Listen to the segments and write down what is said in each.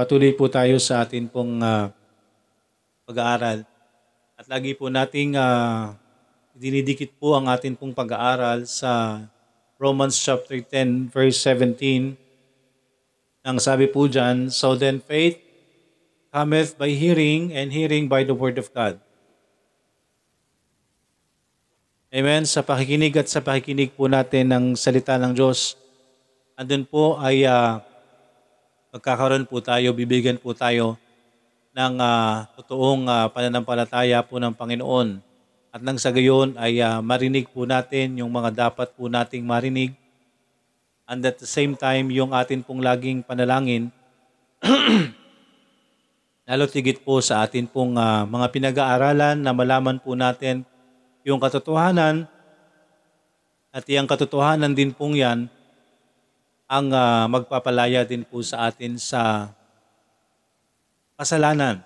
patuloy po tayo sa atin pong ah, pag-aaral. At lagi po nating ah, dinidikit po ang atin pong pag-aaral sa Romans chapter 10 verse 17. Ang sabi po dyan, So then faith cometh by hearing and hearing by the word of God. Amen. Sa pakikinig at sa pakikinig po natin ng salita ng Diyos, andun po ay ah, magkakaroon po tayo, bibigyan po tayo ng ah, totoong ah, pananampalataya po ng Panginoon. At nang sa gayon ay ah, marinig po natin yung mga dapat po nating marinig. And at the same time, yung atin pong laging panalangin, lalo tigit po sa atin pong ah, mga pinag-aaralan na malaman po natin yung katotohanan at yung katotohanan din pong yan ang ah, magpapalaya din po sa atin sa kasalanan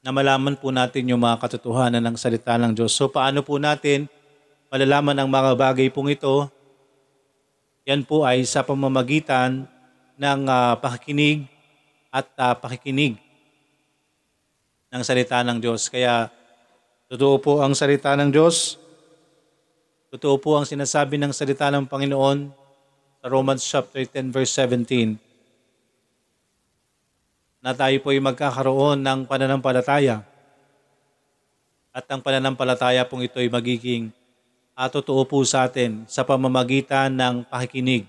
na malaman po natin yung mga katotohanan ng salita ng Diyos. So paano po natin malalaman ang mga bagay pong ito? Yan po ay sa pamamagitan ng ah, pakikinig at ah, pakikinig ng salita ng Diyos. Kaya totoo po ang salita ng Diyos. Totoo po ang sinasabi ng salita ng Panginoon sa Romans chapter 10 verse 17 na tayo po ay magkakaroon ng pananampalataya. At ang pananampalataya pong ito ay magiging at totoo po sa atin sa pamamagitan ng pakikinig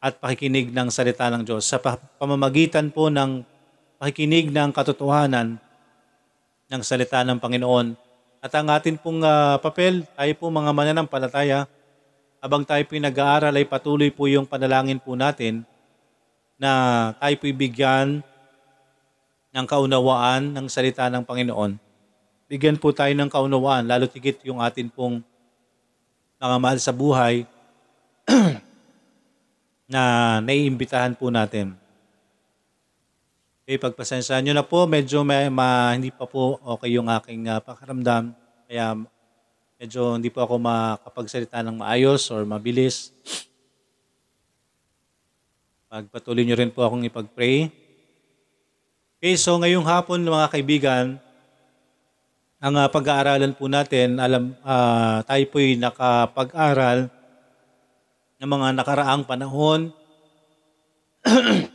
at pakikinig ng salita ng Diyos. Sa pa- pamamagitan po ng pakikinig ng katotohanan ng salita ng Panginoon. At ang atin pong ah, papel, tayo po mga mananampalataya, habang tayo po nag-aaral ay patuloy po yung panalangin po natin na tayo po bigyan ng kaunawaan ng salita ng Panginoon. Bigyan po tayo ng kaunawaan, lalo tigit yung atin pong mga mahal sa buhay na naiimbitahan po natin. Okay, pagpasensyahan nyo na po, medyo may, ma, hindi pa po okay yung aking uh, pakaramdam. Kaya medyo hindi po ako makapagsalita ng maayos or mabilis. Pagpatuloy nyo rin po akong ipag-pray. Okay, so ngayong hapon mga kaibigan, ang ah, pag-aaralan po natin, alam, ah, tayo po'y nakapag-aral ng mga nakaraang panahon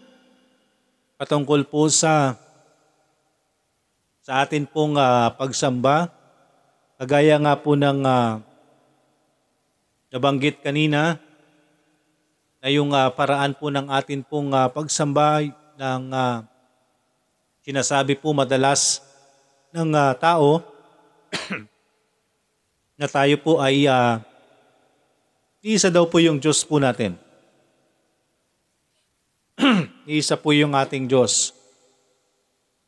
patungkol po sa sa atin pong ah, pagsamba. Kagaya nga po ng ah, nabanggit kanina na yung ah, paraan po ng atin pong ah, pagsamba ng ah, sinasabi po madalas ng ah, tao na tayo po ay ah, isa daw po yung Diyos po natin. isa po yung ating Diyos.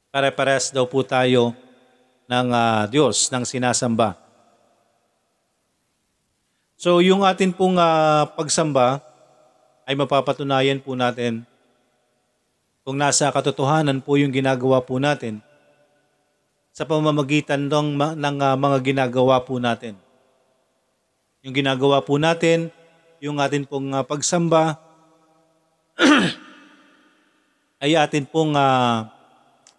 Pare-pares daw po tayo ng ah, Diyos, ng sinasamba. So yung atin pong ah, pagsamba ay mapapatunayan po natin kung nasa katotohanan po yung ginagawa po natin sa pamamagitan ng, ng ah, mga ginagawa po natin. Yung ginagawa po natin, yung atin pong ah, pagsamba, ay atin pong ah,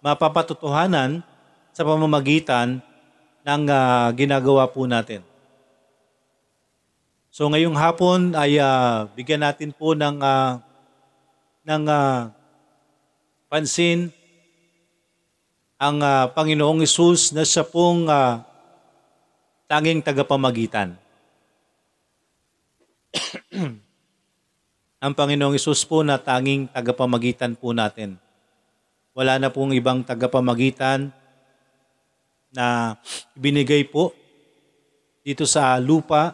mapapatotohanan sa pamamagitan ng ah, ginagawa po natin. So ngayong hapon ay ah, bigyan natin po ng ah, ng ah, pansin ang ah, Panginoong Isus na siya pong ah, tanging tagapamagitan. ang Panginoong Isus po na tanging tagapamagitan po natin. Wala na pong ibang tagapamagitan na binigay po dito sa lupa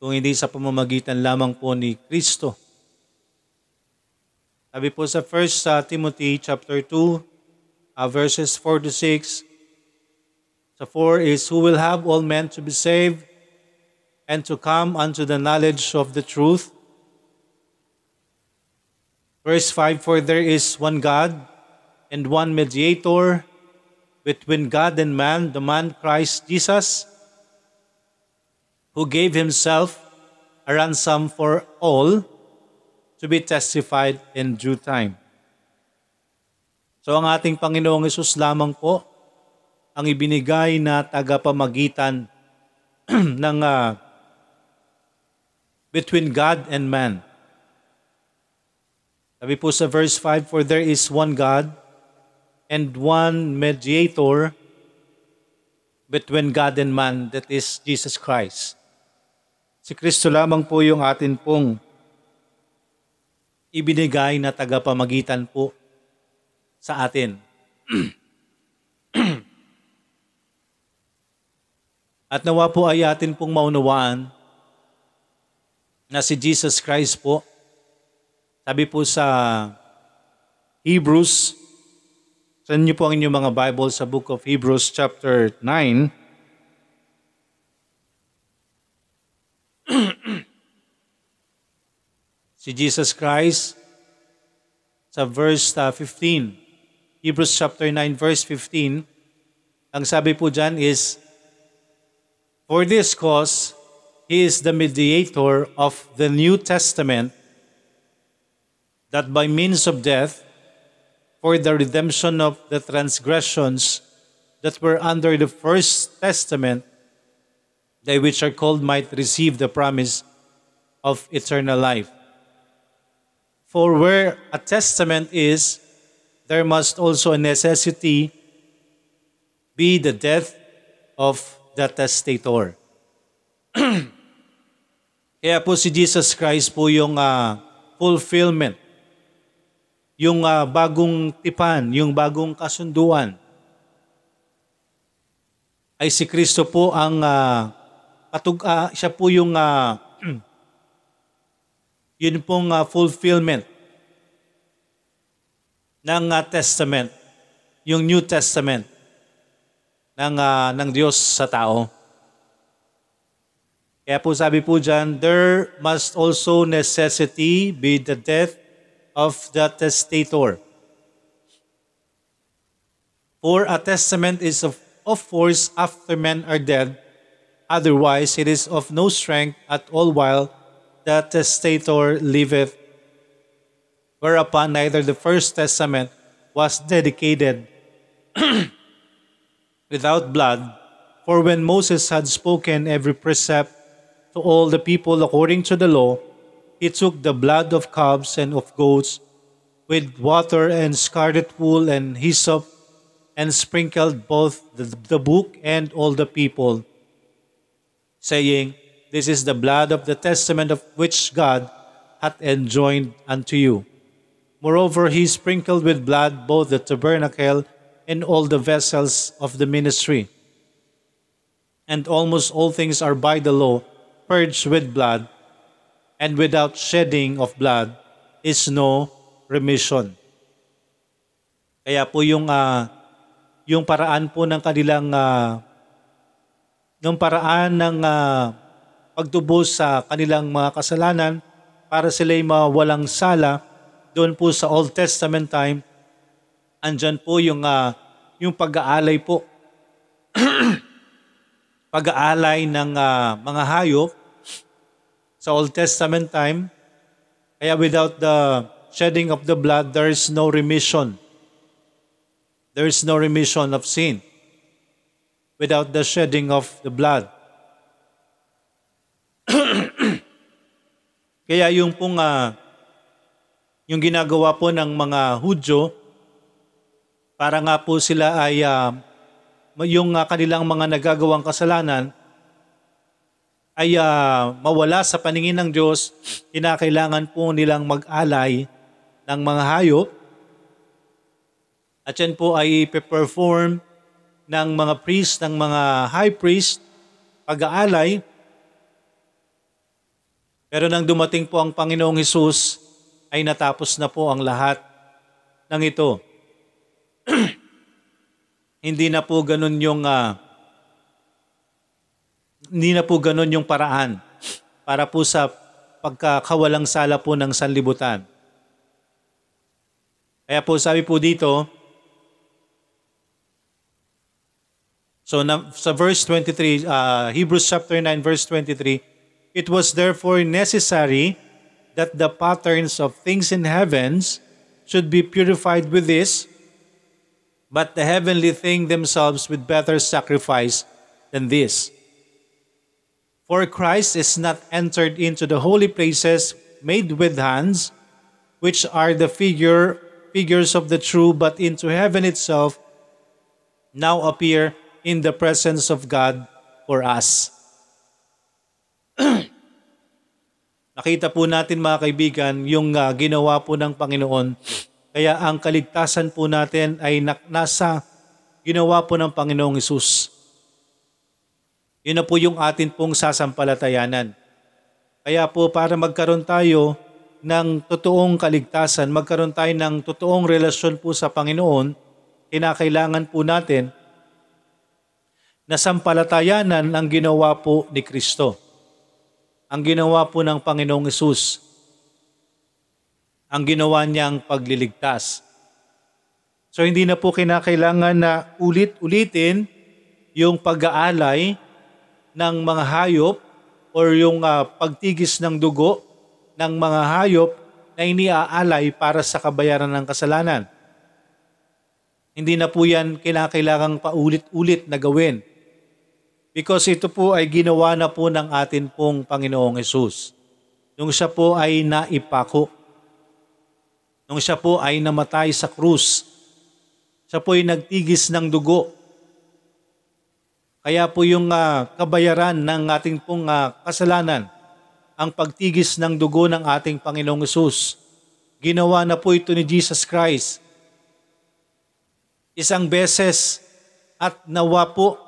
kung hindi sa pamamagitan lamang po ni Kristo. Sabi po sa 1 Timothy chapter 2, uh, verses 4 to 6, sa 4 is, Who will have all men to be saved and to come unto the knowledge of the truth. Verse 5, For there is one God and one mediator between God and man, the man Christ Jesus, who gave himself a ransom for all to be testified in due time. So ang ating Panginoong Yesus lamang po ang ibinigay na tagapamagitan ng ah, between God and man. Sabi po sa verse 5, For there is one God and one mediator between God and man, that is Jesus Christ. Si Kristo lamang po yung atin pong ibinigay na tagapamagitan po sa atin. At nawa po ay atin pong maunawaan na si Jesus Christ po, sabi po sa Hebrews, sa inyo po ang inyong mga Bible sa book of Hebrews chapter 9, si Jesus Christ sa verse uh, 15. Hebrews chapter 9 verse 15. Ang sabi po dyan is, For this cause, He is the mediator of the New Testament that by means of death, for the redemption of the transgressions that were under the first testament, they which are called might receive the promise of eternal life. For where a testament is, there must also a necessity be the death of the testator. Kaya po si Jesus Christ po yung ah, fulfillment, yung ah, bagong tipan, yung bagong kasunduan. Ay si Kristo po ang ah, katug, ah, siya po yung ah, yun pong ah, fulfillment ng ah, testament, yung New Testament ng ah, ng Diyos sa tao. Kaya po sabi po dyan, there must also necessity be the death of the testator. For a testament is of, of force after men are dead, otherwise it is of no strength at all while the testator liveth. Whereupon neither the first testament was dedicated without blood, for when Moses had spoken every precept to all the people according to the law, he took the blood of calves and of goats with water and scarlet wool and hyssop and sprinkled both the, the book and all the people, saying, This is the blood of the testament of which God hath enjoined unto you. Moreover, he sprinkled with blood both the tabernacle and all the vessels of the ministry. And almost all things are by the law purged with blood, and without shedding of blood is no remission. Kaya po yung ah, yung paraan po ng kanilang uh, yung paraan ng ah, pagtubos sa kanilang mga kasalanan para sila'y mawalang sala doon po sa Old Testament time andyan po yung ah, yung pag-aalay po pag-aalay ng ah, mga hayop sa Old Testament time. Kaya without the shedding of the blood, there is no remission. There is no remission of sin without the shedding of the blood. Kaya yung pong ah, yung ginagawa po ng mga Hudyo para nga po sila ay ah, yung ah, kanilang mga nagagawang kasalanan ay ah, mawala sa paningin ng Diyos, kinakailangan po nilang mag-alay ng mga hayop. At yan po ay perform ng mga priest, ng mga high priest, pag-aalay. Pero nang dumating po ang Panginoong Hesus, ay natapos na po ang lahat ng ito. Hindi na po ganun yung ah, hindi na po ganun yung paraan para po sa pagkakawalang sala po ng sanlibutan. Kaya po sabi po dito, so na, sa verse 23, uh, Hebrews chapter 9 verse 23, It was therefore necessary that the patterns of things in heavens should be purified with this, but the heavenly thing themselves with better sacrifice than this. For Christ is not entered into the holy places made with hands, which are the figure figures of the true, but into heaven itself, now appear in the presence of God for us. Nakita po natin mga kaibigan yung uh, ginawa po ng Panginoon. Kaya ang kaligtasan po natin ay na- nasa ginawa po ng Panginoong Isus. Yun na po yung atin pong sasampalatayanan. Kaya po para magkaroon tayo ng totoong kaligtasan, magkaroon tayo ng totoong relasyon po sa Panginoon, kinakailangan po natin na sampalatayanan ang ginawa po ni Kristo ang ginawa po ng Panginoong Isus, ang ginawa niyang pagliligtas. So hindi na po kinakailangan na ulit-ulitin yung pag-aalay ng mga hayop or yung uh, pagtigis ng dugo ng mga hayop na iniaalay para sa kabayaran ng kasalanan. Hindi na po yan kinakailangang paulit-ulit na gawin Because ito po ay ginawa na po ng atin pong Panginoong Yesus. Nung siya po ay naipako. Nung siya po ay namatay sa krus. Siya po ay nagtigis ng dugo. Kaya po yung uh, kabayaran ng ating pong uh, kasalanan, ang pagtigis ng dugo ng ating Panginoong Yesus. Ginawa na po ito ni Jesus Christ. Isang beses at nawa po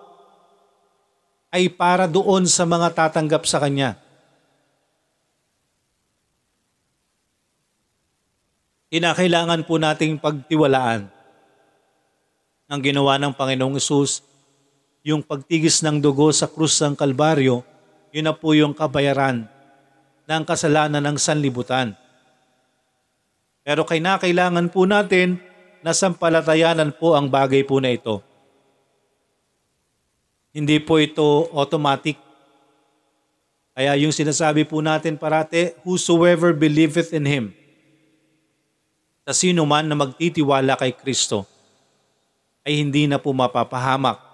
ay para doon sa mga tatanggap sa Kanya. Kinakailangan po nating pagtiwalaan ang ginawa ng Panginoong Isus, yung pagtigis ng dugo sa krus ng Kalbaryo, yun na po yung kabayaran ng kasalanan ng sanlibutan. Pero kailangan po natin na sampalatayanan po ang bagay po na ito. Hindi po ito automatic. Kaya yung sinasabi po natin parate, whosoever believeth in Him, sa sino man na magtitiwala kay Kristo, ay hindi na po mapapahamak.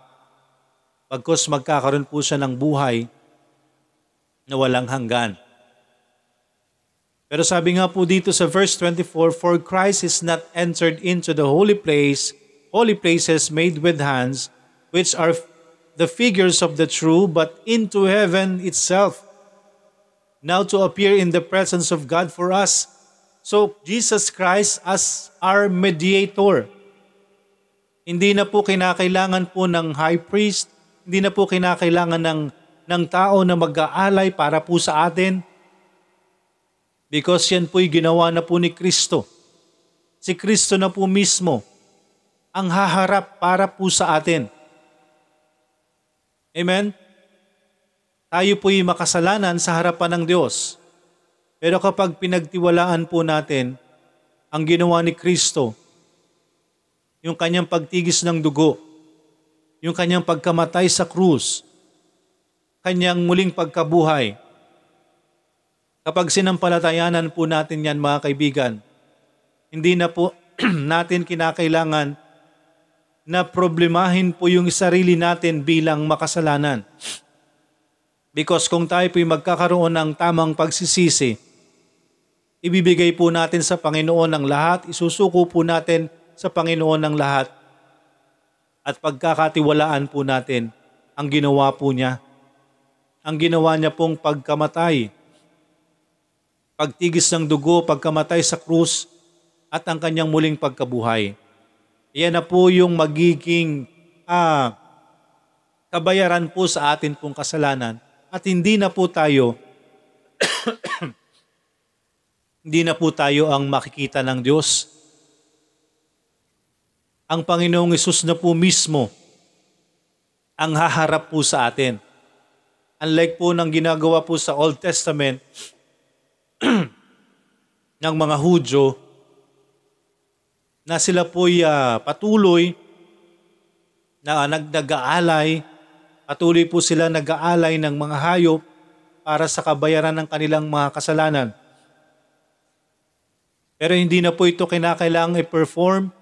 Pagkos magkakaroon po siya ng buhay na walang hanggan. Pero sabi nga po dito sa verse 24, For Christ is not entered into the holy place, holy places made with hands, which are the figures of the true, but into heaven itself, now to appear in the presence of God for us. So, Jesus Christ as our mediator. Hindi na po kinakailangan po ng high priest, hindi na po kinakailangan ng, ng tao na mag-aalay para po sa atin. Because yan po'y ginawa na po ni Kristo. Si Kristo na po mismo ang haharap para po sa atin. Amen? Tayo po'y makasalanan sa harapan ng Diyos. Pero kapag pinagtiwalaan po natin ang ginawa ni Kristo, yung kanyang pagtigis ng dugo, yung kanyang pagkamatay sa krus, kanyang muling pagkabuhay, kapag sinampalatayanan po natin yan mga kaibigan, hindi na po natin kinakailangan na problemahin po yung sarili natin bilang makasalanan. Because kung tayo po'y magkakaroon ng tamang pagsisisi, ibibigay po natin sa Panginoon ang lahat, isusuko po natin sa Panginoon ang lahat, at pagkakatiwalaan po natin ang ginawa po niya. Ang ginawa niya pong pagkamatay, pagtigis ng dugo, pagkamatay sa krus, at ang kanyang muling pagkabuhay. Yan na po yung magiging ah, kabayaran po sa atin pong kasalanan at hindi na po tayo hindi na po tayo ang makikita ng Diyos. Ang Panginoong Isus na po mismo ang haharap po sa atin. Unlike po ng ginagawa po sa Old Testament ng mga Hudyo, na sila po'y uh, patuloy na nagdagaalay, patuloy po sila nag-aalay ng mga hayop para sa kabayaran ng kanilang mga kasalanan. Pero hindi na po ito kinakailangang i-perform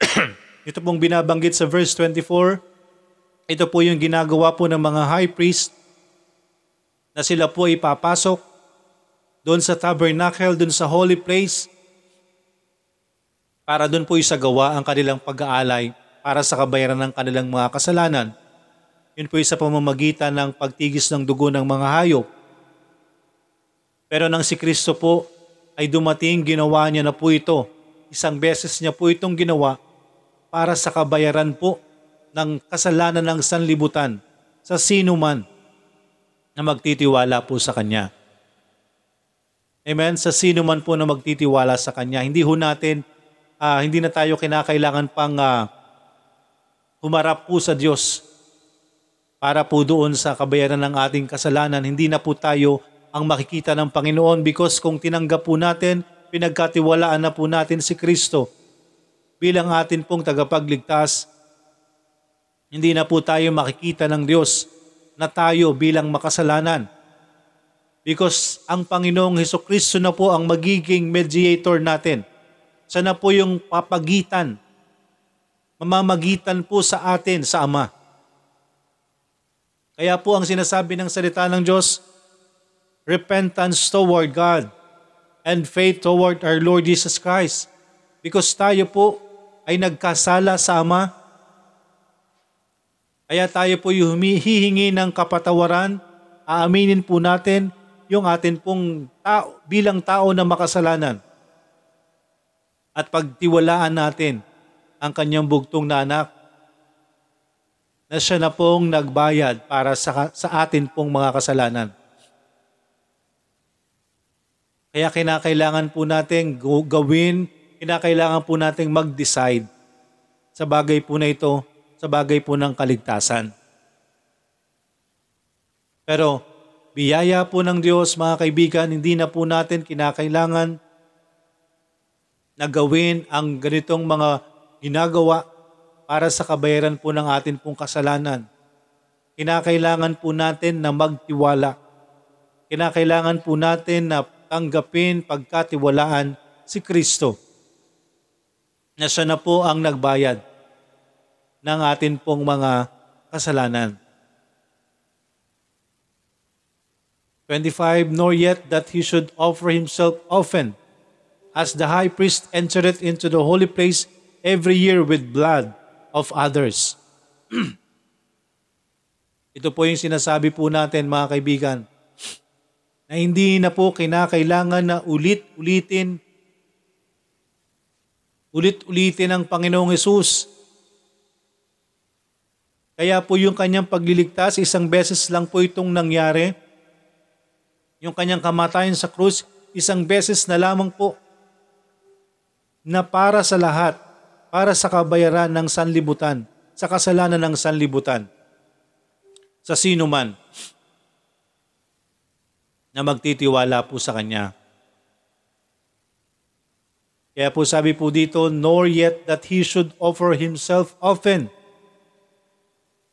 ito pong binabanggit sa verse 24, ito po yung ginagawa po ng mga high priest na sila po ipapasok doon sa tabernacle, doon sa holy place, para doon po isagawa ang kanilang pag-aalay para sa kabayaran ng kanilang mga kasalanan. Yun po sa pamamagitan ng pagtigis ng dugo ng mga hayop. Pero nang si Kristo po ay dumating, ginawa niya na po ito. Isang beses niya po itong ginawa para sa kabayaran po ng kasalanan ng sanlibutan sa sino man na magtitiwala po sa Kanya. Amen? Sa sino man po na magtitiwala sa Kanya. Hindi ho natin uh, hindi na tayo kinakailangan pang uh, humarap po sa Diyos para po doon sa kabayaran ng ating kasalanan. Hindi na po tayo ang makikita ng Panginoon because kung tinanggap po natin, pinagkatiwalaan na po natin si Kristo bilang atin pong tagapagligtas, hindi na po tayo makikita ng Diyos na tayo bilang makasalanan. Because ang Panginoong Heso Kristo na po ang magiging mediator natin siya na po yung papagitan, mamamagitan po sa atin sa Ama. Kaya po ang sinasabi ng salita ng Diyos, repentance toward God and faith toward our Lord Jesus Christ. Because tayo po ay nagkasala sa Ama. Kaya tayo po yung humihingi ng kapatawaran, aaminin po natin yung atin pong tao, bilang tao na makasalanan at pagtiwalaan natin ang kanyang bugtong na anak na siya na pong nagbayad para sa, sa atin pong mga kasalanan. Kaya kinakailangan po natin gawin, kinakailangan po natin mag-decide sa bagay po na ito, sa bagay po ng kaligtasan. Pero biyaya po ng Diyos mga kaibigan, hindi na po natin kinakailangan na gawin ang ganitong mga ginagawa para sa kabayaran po ng atin pong kasalanan. Kinakailangan po natin na magtiwala. Kinakailangan po natin na tanggapin pagkatiwalaan si Kristo na siya na po ang nagbayad ng atin pong mga kasalanan. 25, nor yet that he should offer himself often as the high priest entereth into the holy place every year with blood of others. Ito po yung sinasabi po natin mga kaibigan, na hindi na po kinakailangan na ulit-ulitin, ulit-ulitin ang Panginoong Yesus. Kaya po yung kanyang pagliligtas, isang beses lang po itong nangyari. Yung kanyang kamatayan sa krus, isang beses na lamang po na para sa lahat, para sa kabayaran ng sanlibutan, sa kasalanan ng sanlibutan, sa sino man na magtitiwala po sa Kanya. Kaya po sabi po dito, nor yet that He should offer Himself often.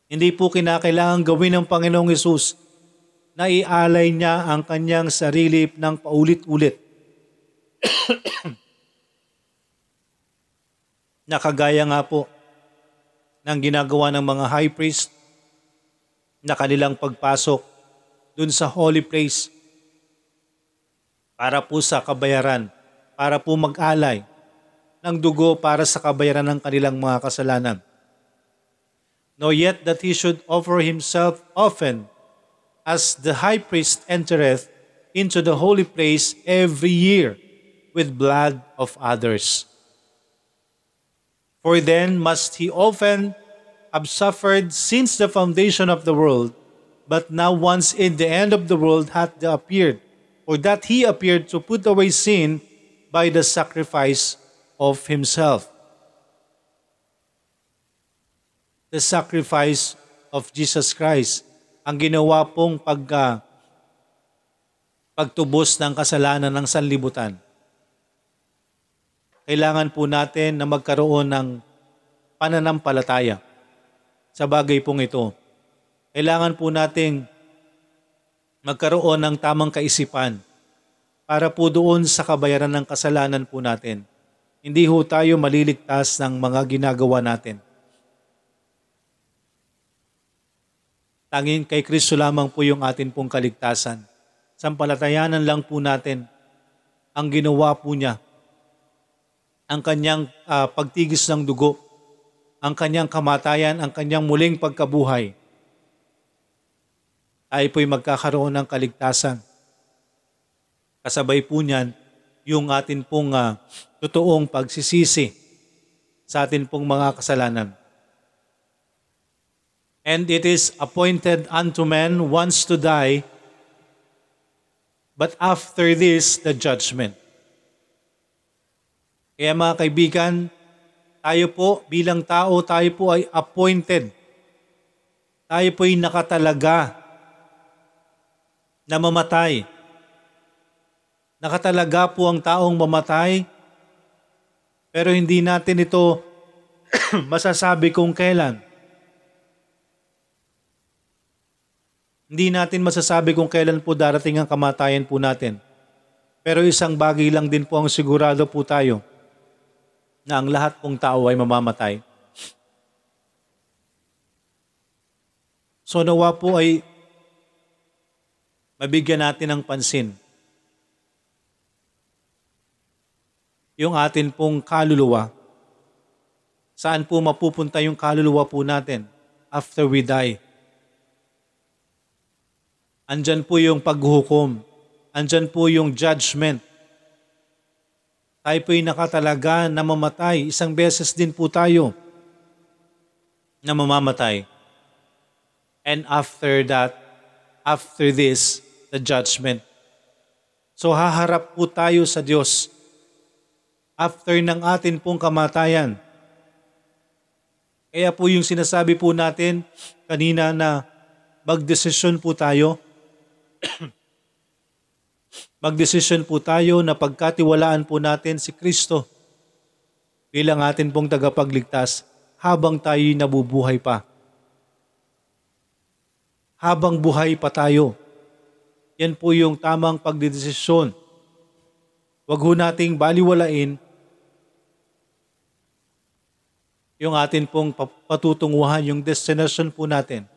Hindi po kinakailangan gawin ng Panginoong Yesus na ialay niya ang kanyang sarili ng paulit-ulit. na kagaya nga po ng ginagawa ng mga high priest na kanilang pagpasok dun sa holy place para po sa kabayaran, para po mag-alay ng dugo para sa kabayaran ng kanilang mga kasalanan. No yet that he should offer himself often as the high priest entereth into the holy place every year with blood of others. For then must he often have suffered since the foundation of the world, but now once in the end of the world hath appeared, or that he appeared to put away sin by the sacrifice of himself. The sacrifice of Jesus Christ, ang ginawa pong pag, uh, pagtubos ng kasalanan ng sanlibutan kailangan po natin na magkaroon ng pananampalataya sa bagay pong ito. Kailangan po nating magkaroon ng tamang kaisipan para po doon sa kabayaran ng kasalanan po natin. hindi ho tayo maliligtas ng mga ginagawa natin. Tanging kay Kristo lamang po yung atin pong kaligtasan. Sampalatayanan lang po natin ang ginawa po niya. Ang kanyang uh, pagtigis ng dugo, ang kanyang kamatayan, ang kanyang muling pagkabuhay. Tayo po'y magkakaroon ng kaligtasan. Kasabay po niyan, yung atin pong uh, totoong pagsisisi sa atin pong mga kasalanan. And it is appointed unto men once to die, but after this, the judgment. Kaya mga kaibigan, tayo po bilang tao, tayo po ay appointed. Tayo po ay nakatalaga na mamatay Nakatalaga po ang taong mamatay, pero hindi natin ito masasabi kung kailan. Hindi natin masasabi kung kailan po darating ang kamatayan po natin. Pero isang bagay lang din po ang sigurado po tayo na ang lahat pong tao ay mamamatay. So nawa po ay mabigyan natin ng pansin yung atin pong kaluluwa. Saan po mapupunta yung kaluluwa po natin after we die? Andyan po yung paghuhukom. Andyan po yung judgment. Tayo po'y nakatalaga na mamatay. Isang beses din po tayo na mamamatay. And after that, after this, the judgment. So haharap po tayo sa Diyos after ng atin pong kamatayan. Kaya po yung sinasabi po natin kanina na magdesisyon po tayo. magdesisyon po tayo na pagkatiwalaan po natin si Kristo bilang atin pong tagapagligtas habang tayo nabubuhay pa. Habang buhay pa tayo. Yan po yung tamang pagdedesisyon. Huwag ho nating baliwalain yung atin pong patutunguhan, yung destination po natin,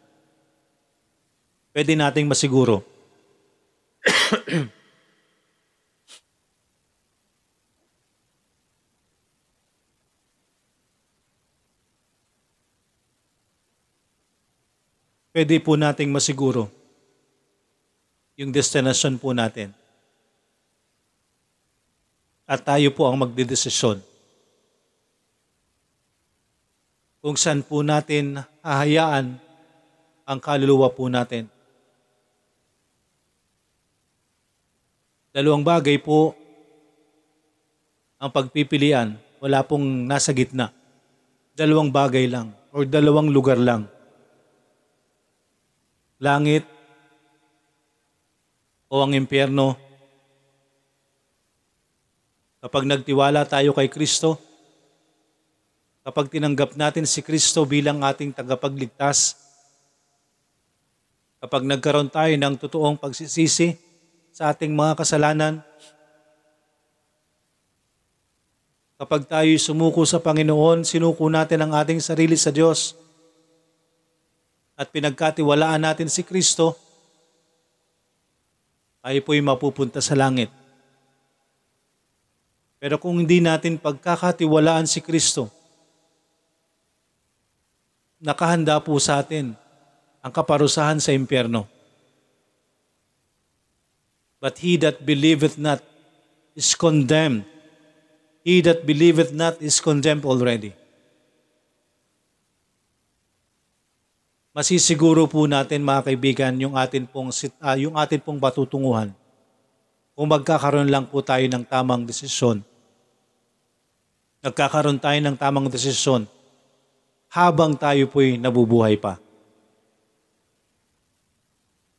pwede nating masiguro. pwede po nating masiguro yung destination po natin. At tayo po ang magdidesisyon kung saan po natin hahayaan ang kaluluwa po natin. Dalawang bagay po ang pagpipilian. Wala pong nasa gitna. Dalawang bagay lang or dalawang lugar lang. Langit o ang impyerno. Kapag nagtiwala tayo kay Kristo, kapag tinanggap natin si Kristo bilang ating tagapagligtas, kapag nagkaroon tayo ng totoong pagsisisi sa ating mga kasalanan, kapag tayo sumuko sa Panginoon, sinuko natin ang ating sarili sa Diyos, at pinagkatiwalaan natin si Kristo, tayo po'y mapupunta sa langit. Pero kung hindi natin pagkakatiwalaan si Kristo, nakahanda po sa atin ang kaparusahan sa impyerno. But he that believeth not is condemned. He that believeth not is condemned already. Masisiguro po natin mga kaibigan yung atin pong, uh, yung atin pong patutunguhan kung magkakaroon lang po tayo ng tamang desisyon. Nagkakaroon tayo ng tamang desisyon habang tayo po'y nabubuhay pa.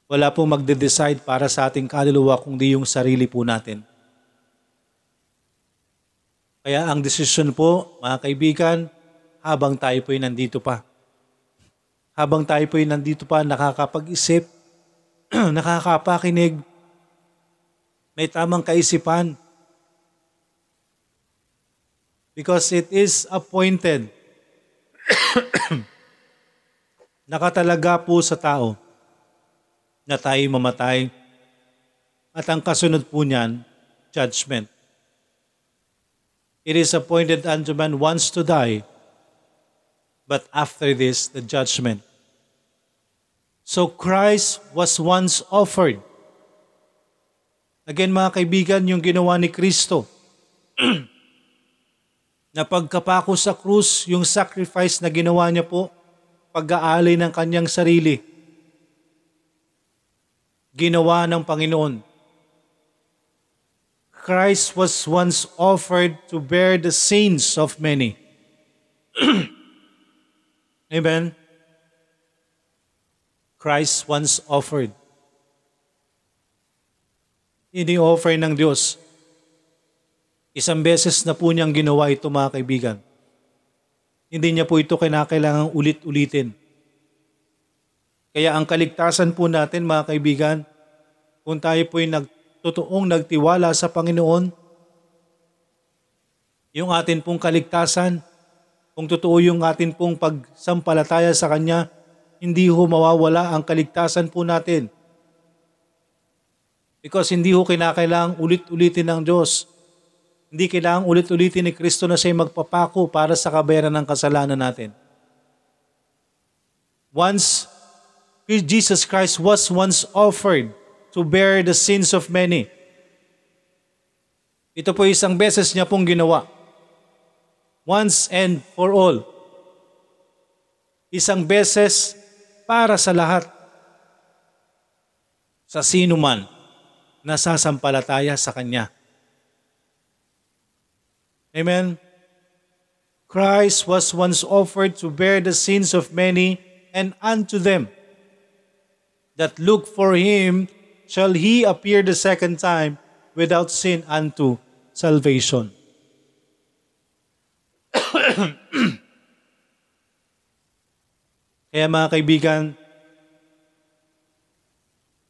Wala pong magde-decide para sa ating kaluluwa kundi yung sarili po natin. Kaya ang desisyon po, mga kaibigan, habang tayo po'y nandito pa. Habang tayo po'y nandito pa, nakakapag-isip, nakakapakinig, may tamang kaisipan, Because it is appointed nakatalaga po sa tao na tayo mamatay at ang kasunod po niyan, judgment. It is appointed unto man once to die, but after this, the judgment. So Christ was once offered. Again mga kaibigan, yung ginawa ni Kristo, na pagkapako sa krus, yung sacrifice na ginawa niya po, pag-aalay ng kanyang sarili, ginawa ng Panginoon. Christ was once offered to bear the sins of many. Amen? Christ once offered. Ini-offer ng Diyos. Isang beses na po niyang ginawa ito mga kaibigan. Hindi niya po ito kinakailangang ulit-ulitin. Kaya ang kaligtasan po natin mga kaibigan, kung tayo po ay nagtotoong nagtiwala sa Panginoon, yung atin pong kaligtasan, kung totoo yung atin pong pagsampalataya sa Kanya, hindi ho mawawala ang kaligtasan po natin. Because hindi ho kinakailangang ulit-ulitin ng Diyos hindi kailangang ulit-ulitin ni Kristo na siya magpapako para sa kabayaran ng kasalanan natin. Once, Jesus Christ was once offered to bear the sins of many. Ito po isang beses niya pong ginawa. Once and for all. Isang beses para sa lahat. Sa sino man na sasampalataya sa Kanya. Amen. Christ was once offered to bear the sins of many, and unto them that look for him shall he appear the second time without sin unto salvation. Kaya mga kaibigan,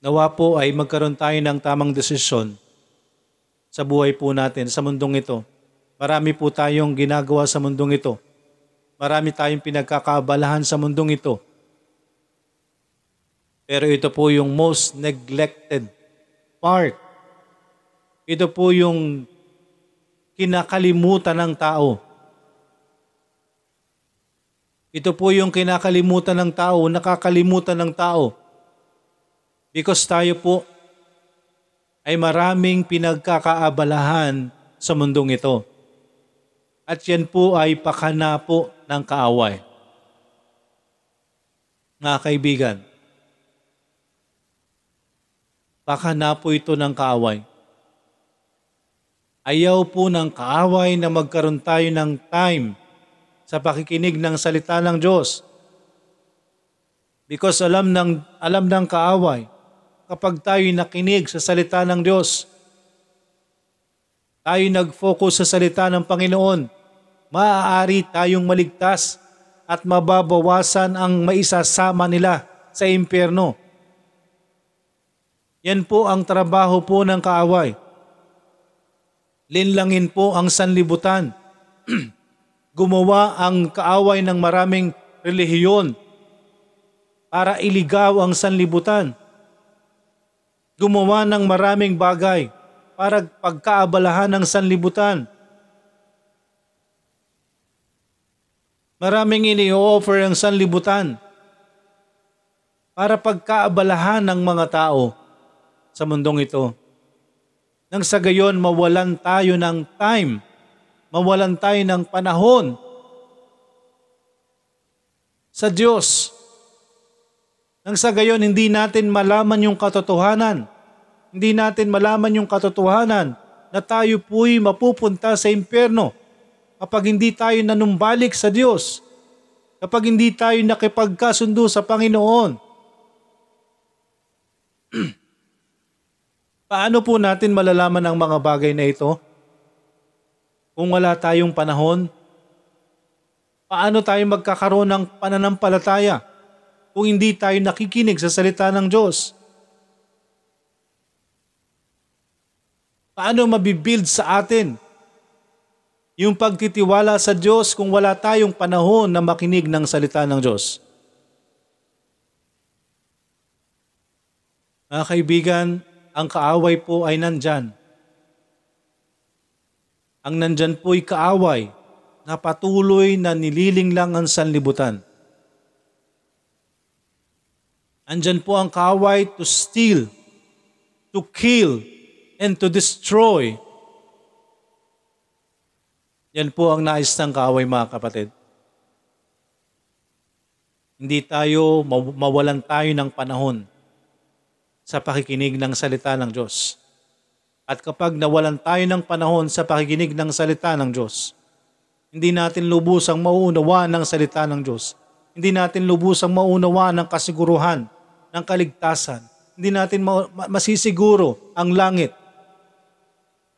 nawa po ay magkaroon tayo ng tamang desisyon sa buhay po natin sa mundong ito Marami po tayong ginagawa sa mundong ito. Marami tayong pinagkakaabalahan sa mundong ito. Pero ito po yung most neglected part. Ito po yung kinakalimutan ng tao. Ito po yung kinakalimutan ng tao, nakakalimutan ng tao. Because tayo po ay maraming pinagkakaabalahan sa mundong ito. At yan po ay pakana po ng kaaway. Mga kaibigan, pakana po ito ng kaaway. Ayaw po ng kaaway na magkaroon tayo ng time sa pakikinig ng salita ng Diyos. Because alam ng, alam ng kaaway, kapag tayo nakinig sa salita ng Diyos, tayo nag-focus sa salita ng Panginoon, maaari tayong maligtas at mababawasan ang maisasama nila sa impyerno. Yan po ang trabaho po ng kaaway. Linlangin po ang sanlibutan. Gumawa ang kaaway ng maraming relihiyon para iligaw ang sanlibutan. Gumawa ng maraming bagay para pagkaabalahan ng sanlibutan. Maraming ini-offer ang sanlibutan para pagkaabalahan ng mga tao sa mundong ito. Nang sa gayon mawalan tayo ng time, mawalan tayo ng panahon sa Diyos. Nang sa gayon hindi natin malaman yung katotohanan hindi natin malaman yung katotohanan na tayo po'y mapupunta sa impyerno kapag hindi tayo nanumbalik sa Diyos, kapag hindi tayo nakipagkasundo sa Panginoon. Paano po natin malalaman ang mga bagay na ito? Kung wala tayong panahon, paano tayo magkakaroon ng pananampalataya kung hindi tayo nakikinig sa salita ng Diyos? Paano mabibuild sa atin yung pagtitiwala sa Diyos kung wala tayong panahon na makinig ng salita ng Diyos. Mga kaibigan, ang kaaway po ay nandyan. Ang nandyan po ay kaaway na patuloy na nililing lang ang sanlibutan. Andyan po ang kaaway to steal, to kill, and to destroy. Yan po ang nais ng kaaway mga kapatid. Hindi tayo, mawalan tayo ng panahon sa pakikinig ng salita ng Diyos. At kapag nawalan tayo ng panahon sa pakikinig ng salita ng Diyos, hindi natin lubusang mauunawa ng salita ng Diyos. Hindi natin lubusang mauunawa ng kasiguruhan, ng kaligtasan. Hindi natin ma- masisiguro ang langit.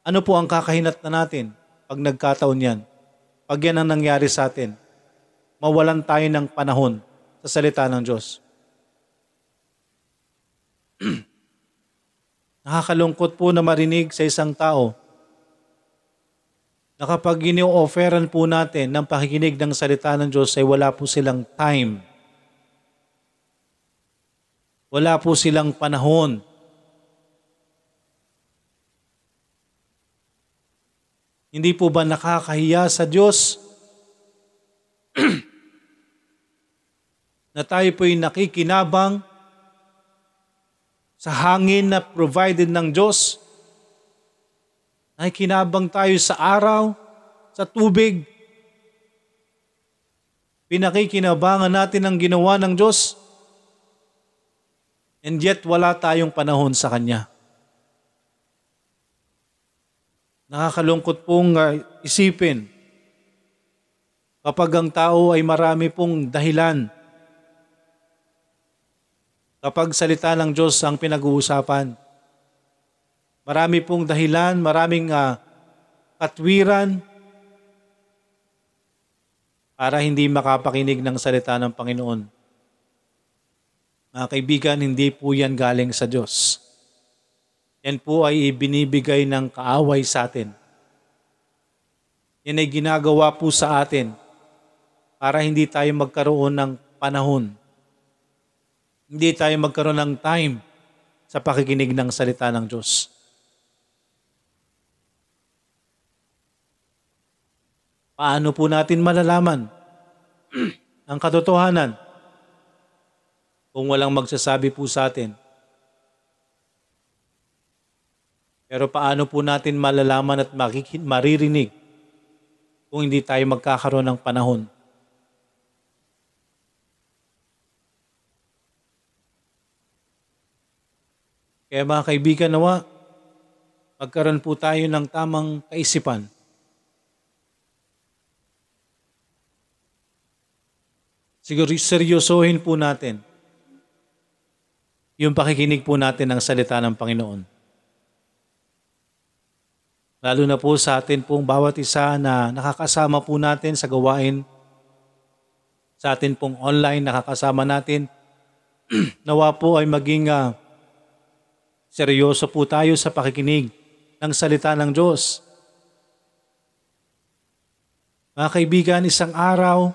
Ano po ang kakahinat na natin pag nagkataon yan? Pag yan ang nangyari sa atin, mawalan tayo ng panahon sa salita ng Diyos. Nakakalungkot po na marinig sa isang tao na kapag ino-offeran po natin ng pakikinig ng salita ng Diyos ay wala po silang time. Wala po silang panahon. Hindi po ba nakakahiya sa Diyos na tayo po'y nakikinabang sa hangin na provided ng Diyos. Nakikinabang tayo sa araw, sa tubig. Pinakikinabangan natin ang ginawa ng Diyos. And yet wala tayong panahon sa Kanya. Nakakalungkot pong uh, isipin kapag ang tao ay marami pong dahilan kapag salita ng Diyos ang pinag-uusapan. Marami pong dahilan, maraming uh, katwiran para hindi makapakinig ng salita ng Panginoon. Mga kaibigan, hindi po yan galing sa Diyos. Yan po ay ibinibigay ng kaaway sa atin. Yan ay ginagawa po sa atin para hindi tayo magkaroon ng panahon hindi tayo magkaroon ng time sa pakikinig ng salita ng Diyos. Paano po natin malalaman ang katotohanan kung walang magsasabi po sa atin? Pero paano po natin malalaman at maririnig kung hindi tayo magkakaroon ng panahon Kaya mga kaibigan nawa, magkaroon po tayo ng tamang kaisipan. Siguro seryosohin po natin yung pakikinig po natin ng salita ng Panginoon. Lalo na po sa atin pong bawat isa na nakakasama po natin sa gawain, sa atin pong online nakakasama natin, nawa po ay maging uh, Seryoso po tayo sa pakikinig ng salita ng Diyos. Mga kaibigan, isang araw,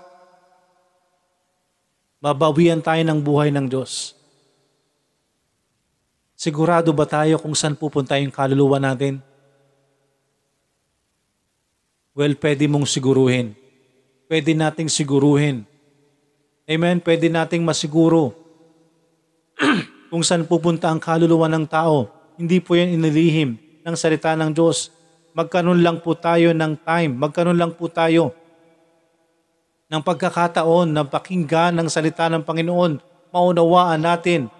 mabawian tayo ng buhay ng Diyos. Sigurado ba tayo kung saan pupunta yung kaluluwa natin? Well, pwede mong siguruhin. Pwede nating siguruhin. Amen? Pwede nating masiguro kung saan pupunta ang kaluluwa ng tao. Hindi po yan inilihim ng salita ng Diyos. Magkaroon lang po tayo ng time. Magkaroon lang po tayo ng pagkakataon na pakinggan ng salita ng Panginoon. Maunawaan natin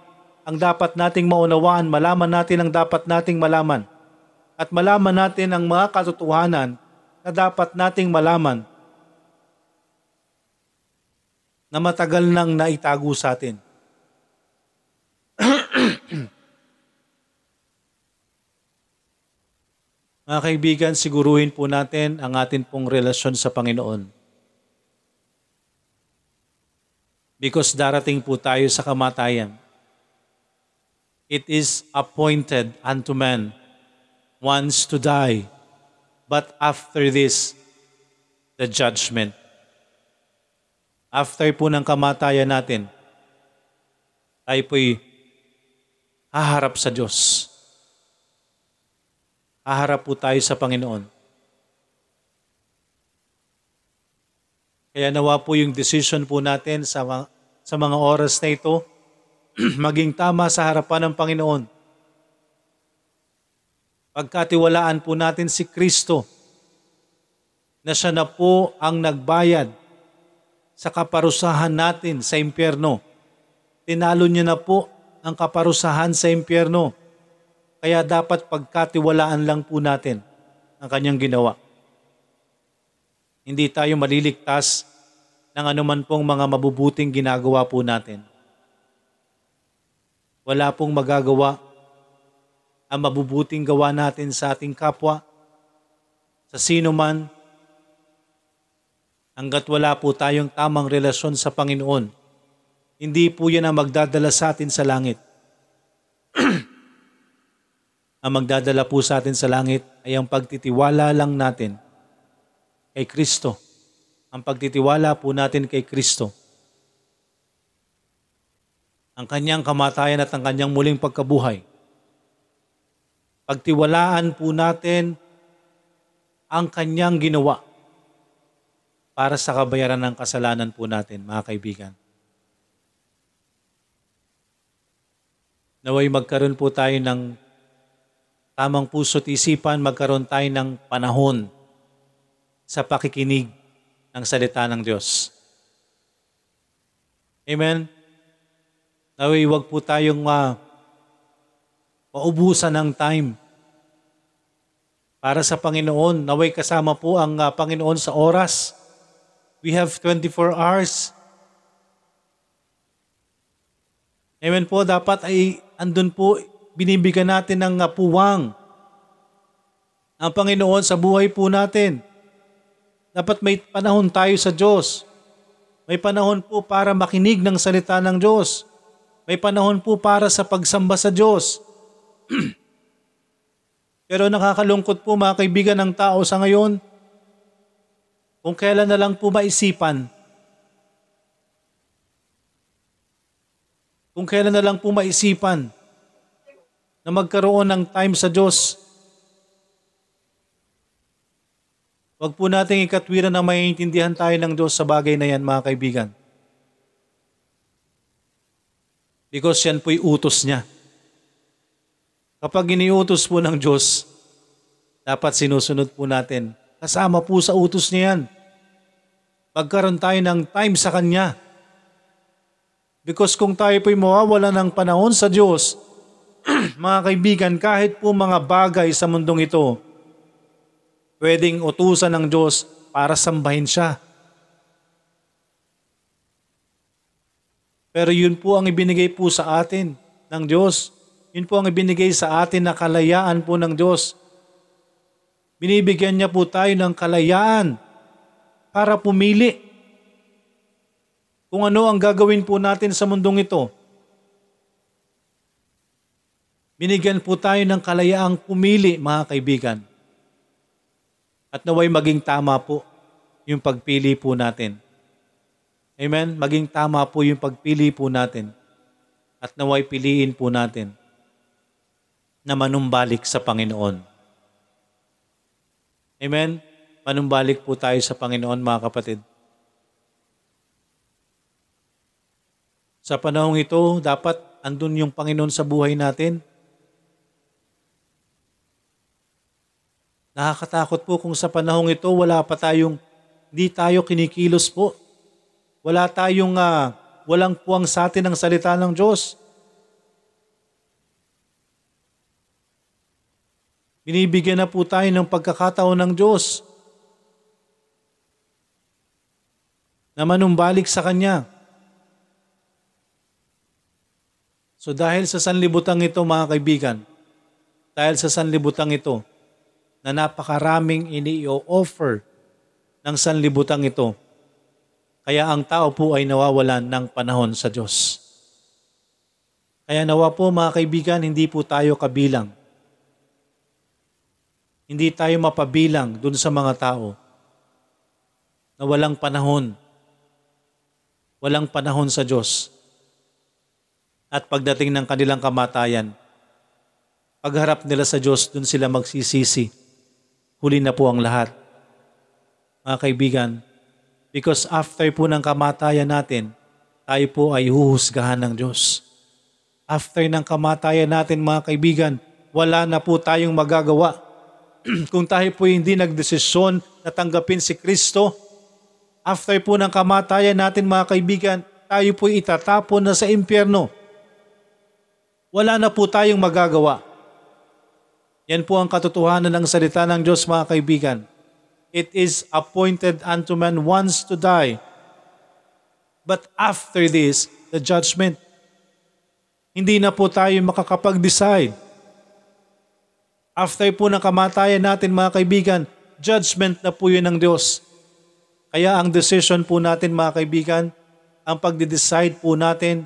ang dapat nating maunawaan. Malaman natin ang dapat nating malaman. At malaman natin ang mga katotohanan na dapat nating malaman na matagal nang naitago sa atin. Mga kaibigan, siguruhin po natin ang atin pong relasyon sa Panginoon. Because darating po tayo sa kamatayan. It is appointed unto man once to die, but after this, the judgment. After po ng kamatayan natin, tayo po'y haharap sa Diyos. Haharap po tayo sa Panginoon. Kaya nawa po yung decision po natin sa mga, sa mga oras na ito, maging tama sa harapan ng Panginoon. Pagkatiwalaan po natin si Kristo na siya na po ang nagbayad sa kaparusahan natin sa impyerno. Tinalo niya na po ang kaparusahan sa impyerno. Kaya dapat pagkatiwalaan lang po natin ang kanyang ginawa. Hindi tayo maliligtas ng anuman pong mga mabubuting ginagawa po natin. Wala pong magagawa ang mabubuting gawa natin sa ating kapwa, sa sino man, hanggat wala po tayong tamang relasyon sa Panginoon, hindi po yan ang magdadala sa atin sa langit. ang magdadala po sa atin sa langit ay ang pagtitiwala lang natin kay Kristo. Ang pagtitiwala po natin kay Kristo. Ang kanyang kamatayan at ang kanyang muling pagkabuhay. Pagtiwalaan po natin ang kanyang ginawa para sa kabayaran ng kasalanan po natin, mga kaibigan. Naway magkaroon po tayo ng tamang puso't isipan, magkaroon tayo ng panahon sa pakikinig ng salita ng Diyos. Amen? Naway wag po tayong uh, maubusan ng time para sa Panginoon. Naway kasama po ang uh, Panginoon sa oras. We have 24 hours. Amen po, dapat ay andun po, binibigyan natin ng uh, puwang ang Panginoon sa buhay po natin. Dapat may panahon tayo sa Diyos. May panahon po para makinig ng salita ng Diyos. May panahon po para sa pagsamba sa Diyos. Pero nakakalungkot po mga kaibigan ng tao sa ngayon, kung kailan na lang po maisipan, kung kailan na lang po maisipan na magkaroon ng time sa Diyos, Huwag po nating ikatwiran na maiintindihan tayo ng Diyos sa bagay na yan, mga kaibigan. Because yan po'y utos niya. Kapag iniutos po ng Diyos, dapat sinusunod po natin. Kasama po sa utos niya yan. Magkaroon tayo ng time sa Kanya. Because kung tayo po'y mawawala ng panahon sa Diyos, mga kaibigan, kahit po mga bagay sa mundong ito, pwedeng utusan ng Diyos para sambahin siya. Pero yun po ang ibinigay po sa atin ng Diyos. Yun po ang ibinigay sa atin na kalayaan po ng Diyos. Binibigyan niya po tayo ng kalayaan para pumili kung ano ang gagawin po natin sa mundong ito. Binigyan po tayo ng kalayaang pumili, mga kaibigan. At naway maging tama po yung pagpili po natin. Amen? Maging tama po yung pagpili po natin. At naway piliin po natin na manumbalik sa Panginoon. Amen? Manumbalik po tayo sa Panginoon mga kapatid. Sa panahong ito, dapat andun yung Panginoon sa buhay natin Nakakatakot po kung sa panahong ito wala pa tayong, hindi tayo kinikilos po. Wala tayong, uh, walang puwang sa atin ang salita ng Diyos. Binibigyan na po tayo ng pagkakataon ng Diyos na manumbalik sa Kanya. So dahil sa sanlibutang ito mga kaibigan, dahil sa sanlibutang ito, na napakaraming ini-offer ng sanlibutang ito. Kaya ang tao po ay nawawalan ng panahon sa Diyos. Kaya nawa po mga kaibigan, hindi po tayo kabilang. Hindi tayo mapabilang dun sa mga tao na walang panahon. Walang panahon sa Diyos. At pagdating ng kanilang kamatayan, pagharap nila sa Diyos, dun sila magsisisi. Huli na po ang lahat. Mga kaibigan, because after po ng kamatayan natin, tayo po ay huhusgahan ng Diyos. After ng kamatayan natin mga kaibigan, wala na po tayong magagawa. Kung tayo po hindi nagdesisyon na tanggapin si Kristo, after po ng kamatayan natin mga kaibigan, tayo po itatapon na sa impyerno. Wala na po tayong magagawa. Yan po ang katotohanan ng salita ng Diyos mga kaibigan. It is appointed unto man once to die. But after this, the judgment. Hindi na po tayo makakapag-decide. After po ng kamatayan natin mga kaibigan, judgment na po yun ng Diyos. Kaya ang decision po natin mga kaibigan, ang pagde-decide po natin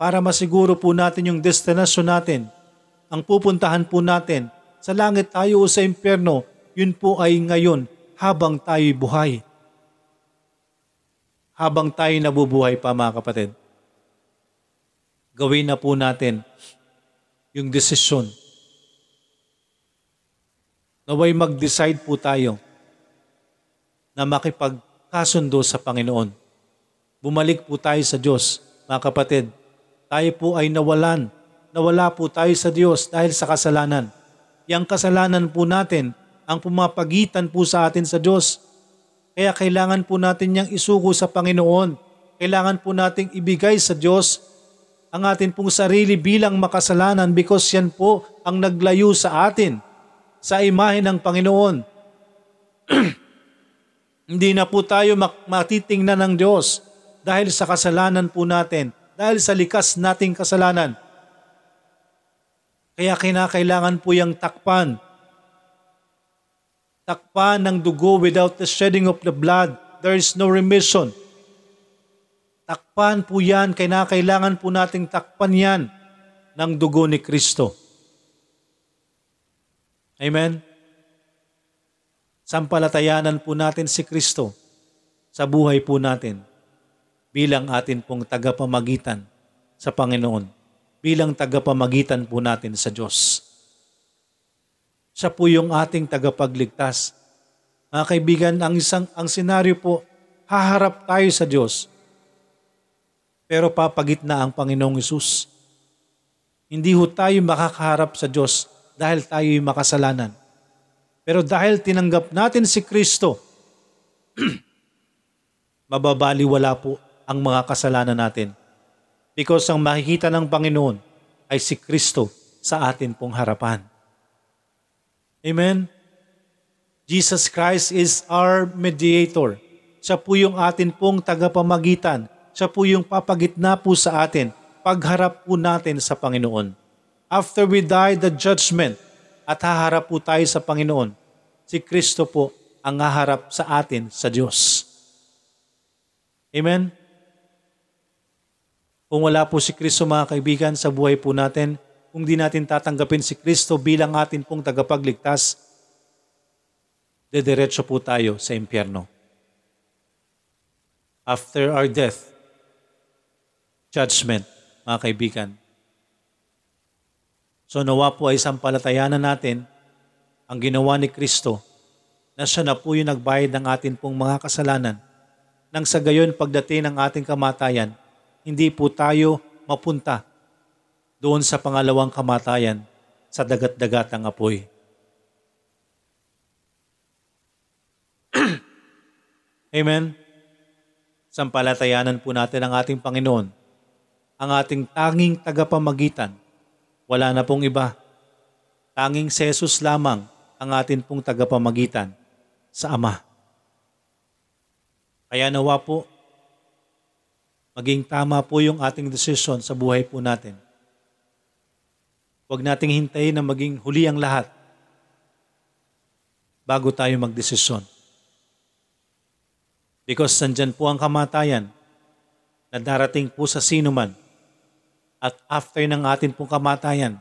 para masiguro po natin yung destination natin, ang pupuntahan po natin sa langit tayo o sa impyerno, yun po ay ngayon habang tayo buhay. Habang tayo nabubuhay pa mga kapatid. Gawin na po natin yung desisyon. Naway mag-decide po tayo na makipagkasundo sa Panginoon. Bumalik po tayo sa Diyos, mga kapatid. Tayo po ay nawalan. Nawala po tayo sa Diyos dahil sa kasalanan. Yang kasalanan po natin ang pumapagitan po sa atin sa Diyos. Kaya kailangan po natin niyang isuko sa Panginoon. Kailangan po nating ibigay sa Diyos ang atin pong sarili bilang makasalanan because yan po ang naglayo sa atin sa imahe ng Panginoon. Hindi na po tayo matitingnan ng Diyos dahil sa kasalanan po natin, dahil sa likas nating kasalanan. Kaya kinakailangan po yung takpan. Takpan ng dugo without the shedding of the blood, there is no remission. Takpan po yan, kinakailangan po nating takpan yan ng dugo ni Kristo. Amen? Sampalatayanan po natin si Kristo sa buhay po natin bilang atin pong tagapamagitan sa Panginoon, bilang tagapamagitan po natin sa Diyos. Siya po yung ating tagapagligtas. Mga kaibigan, ang isang ang senaryo po, haharap tayo sa Diyos pero papagitna ang Panginoong Isus. Hindi ho tayo makakaharap sa Diyos dahil tayo'y makasalanan. Pero dahil tinanggap natin si Kristo, mababaliwala po ang mga kasalanan natin. Because ang makikita ng Panginoon ay si Kristo sa atin pong harapan. Amen? Jesus Christ is our mediator. Siya po yung atin pong tagapamagitan siya po yung papagitna po sa atin pagharap po natin sa Panginoon. After we die, the judgment at haharap po tayo sa Panginoon. Si Kristo po ang haharap sa atin sa Diyos. Amen? Kung wala po si Kristo mga kaibigan sa buhay po natin, kung di natin tatanggapin si Kristo bilang atin pong tagapagligtas, dediretso po tayo sa impyerno. After our death, judgment, mga kaibigan. So nawa po ay sampalatayanan natin ang ginawa ni Kristo na siya na po yung nagbayad ng atin pong mga kasalanan nang sa gayon pagdating ng ating kamatayan, hindi po tayo mapunta doon sa pangalawang kamatayan sa dagat-dagatang apoy. Amen. Sampalatayanan po natin ang ating Panginoon ang ating tanging tagapamagitan. Wala na pong iba. Tanging si Jesus lamang ang atin pong tagapamagitan sa Ama. Kaya nawa po, maging tama po yung ating desisyon sa buhay po natin. Huwag nating hintayin na maging huli ang lahat bago tayo magdesisyon. Because nandyan po ang kamatayan na darating po sa sino man at after ng atin pong kamatayan,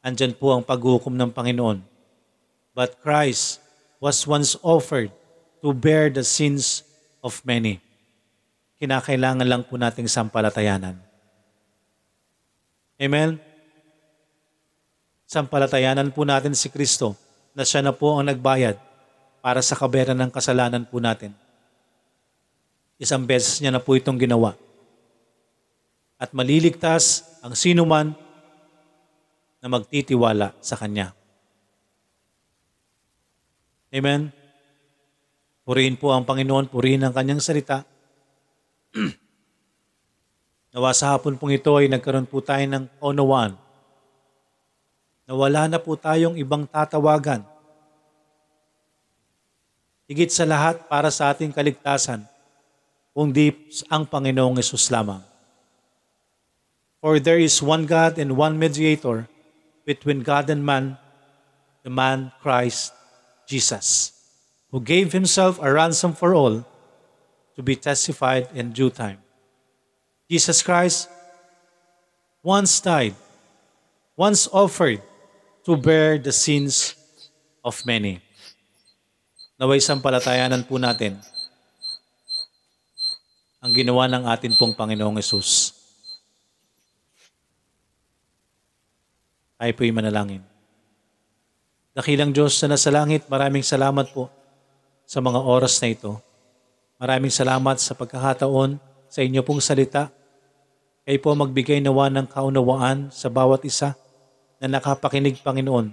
andyan po ang paghukom ng Panginoon. But Christ was once offered to to bear the sins of many. Kinakailangan lang po nating sampalatayanan. Amen? Sampalatayanan po natin si Kristo na siya na po ang nagbayad para sa kabayaran ng kasalanan po natin. Isang beses niya na po itong ginawa. At maliligtas ang sinuman na magtitiwala sa Kanya. Amen? Purihin po ang Panginoon, purihin ang Kanyang salita. Nawa sa hapon pong ito ay nagkaroon po tayo ng kaunawaan na wala na po tayong ibang tatawagan. Higit sa lahat para sa ating kaligtasan, kundi ang Panginoong Yesus lamang. For there is one God and one mediator between God and man, the man Christ Jesus, who gave himself a ransom for all to be testified in due time. Jesus Christ once died, once offered to bear the sins of many. Naway sampalatayanan po natin ang ginawa ng atin pong Panginoong Yesus. Tayo po'y manalangin. Dakilang Diyos na nasa langit, maraming salamat po sa mga oras na ito. Maraming salamat sa pagkakataon sa inyo pong salita. Kayo po magbigay nawa ng kaunawaan sa bawat isa na nakapakinig, Panginoon.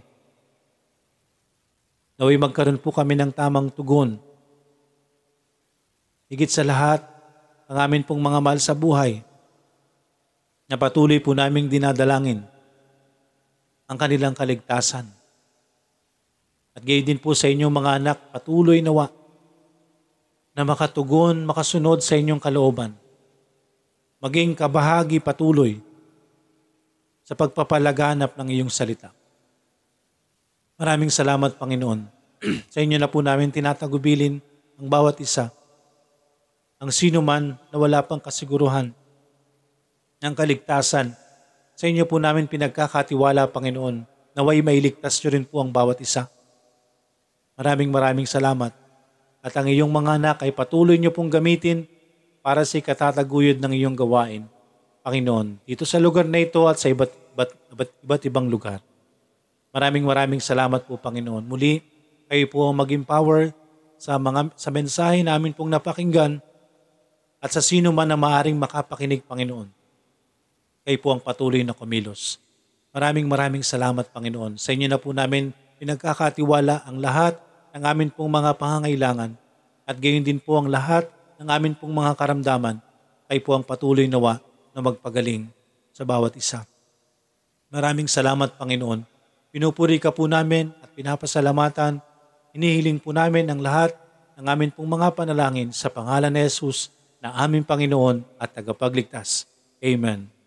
Naway magkaroon po kami ng tamang tugon. Higit sa lahat, ang amin pong mga mahal sa buhay na patuloy po naming dinadalangin ang kanilang kaligtasan. At gayon din po sa inyong mga anak, patuloy nawa na makatugon, makasunod sa inyong kalooban. Maging kabahagi patuloy sa pagpapalaganap ng iyong salita. Maraming salamat, Panginoon. sa inyo na po namin tinatagubilin ang bawat isa. Ang sino man na wala pang kasiguruhan ng kaligtasan, sa inyo po namin pinagkakatiwala, Panginoon, naway mailigtas nyo rin po ang bawat isa. Maraming maraming salamat. At ang iyong mga anak ay patuloy niyo pong gamitin para sa katataguyod ng iyong gawain, Panginoon, dito sa lugar na ito at sa iba't, iba't, iba't, iba't ibang lugar. Maraming maraming salamat po, Panginoon. Muli, kayo po ang maging power sa, mga, sa mensahe namin pong napakinggan at sa sino man na maaring makapakinig, Panginoon. Kayo po ang patuloy na kumilos. Maraming maraming salamat, Panginoon. Sa inyo na po namin pinagkakatiwala ang lahat ng amin pong mga pangangailangan at gayon din po ang lahat ng amin pong mga karamdaman ay po ang patuloy nawa na magpagaling sa bawat isa. Maraming salamat, Panginoon. Pinupuri ka po namin at pinapasalamatan. Inihiling po namin ang lahat ng amin pong mga panalangin sa pangalan ni Jesus na aming Panginoon at tagapagligtas. Amen.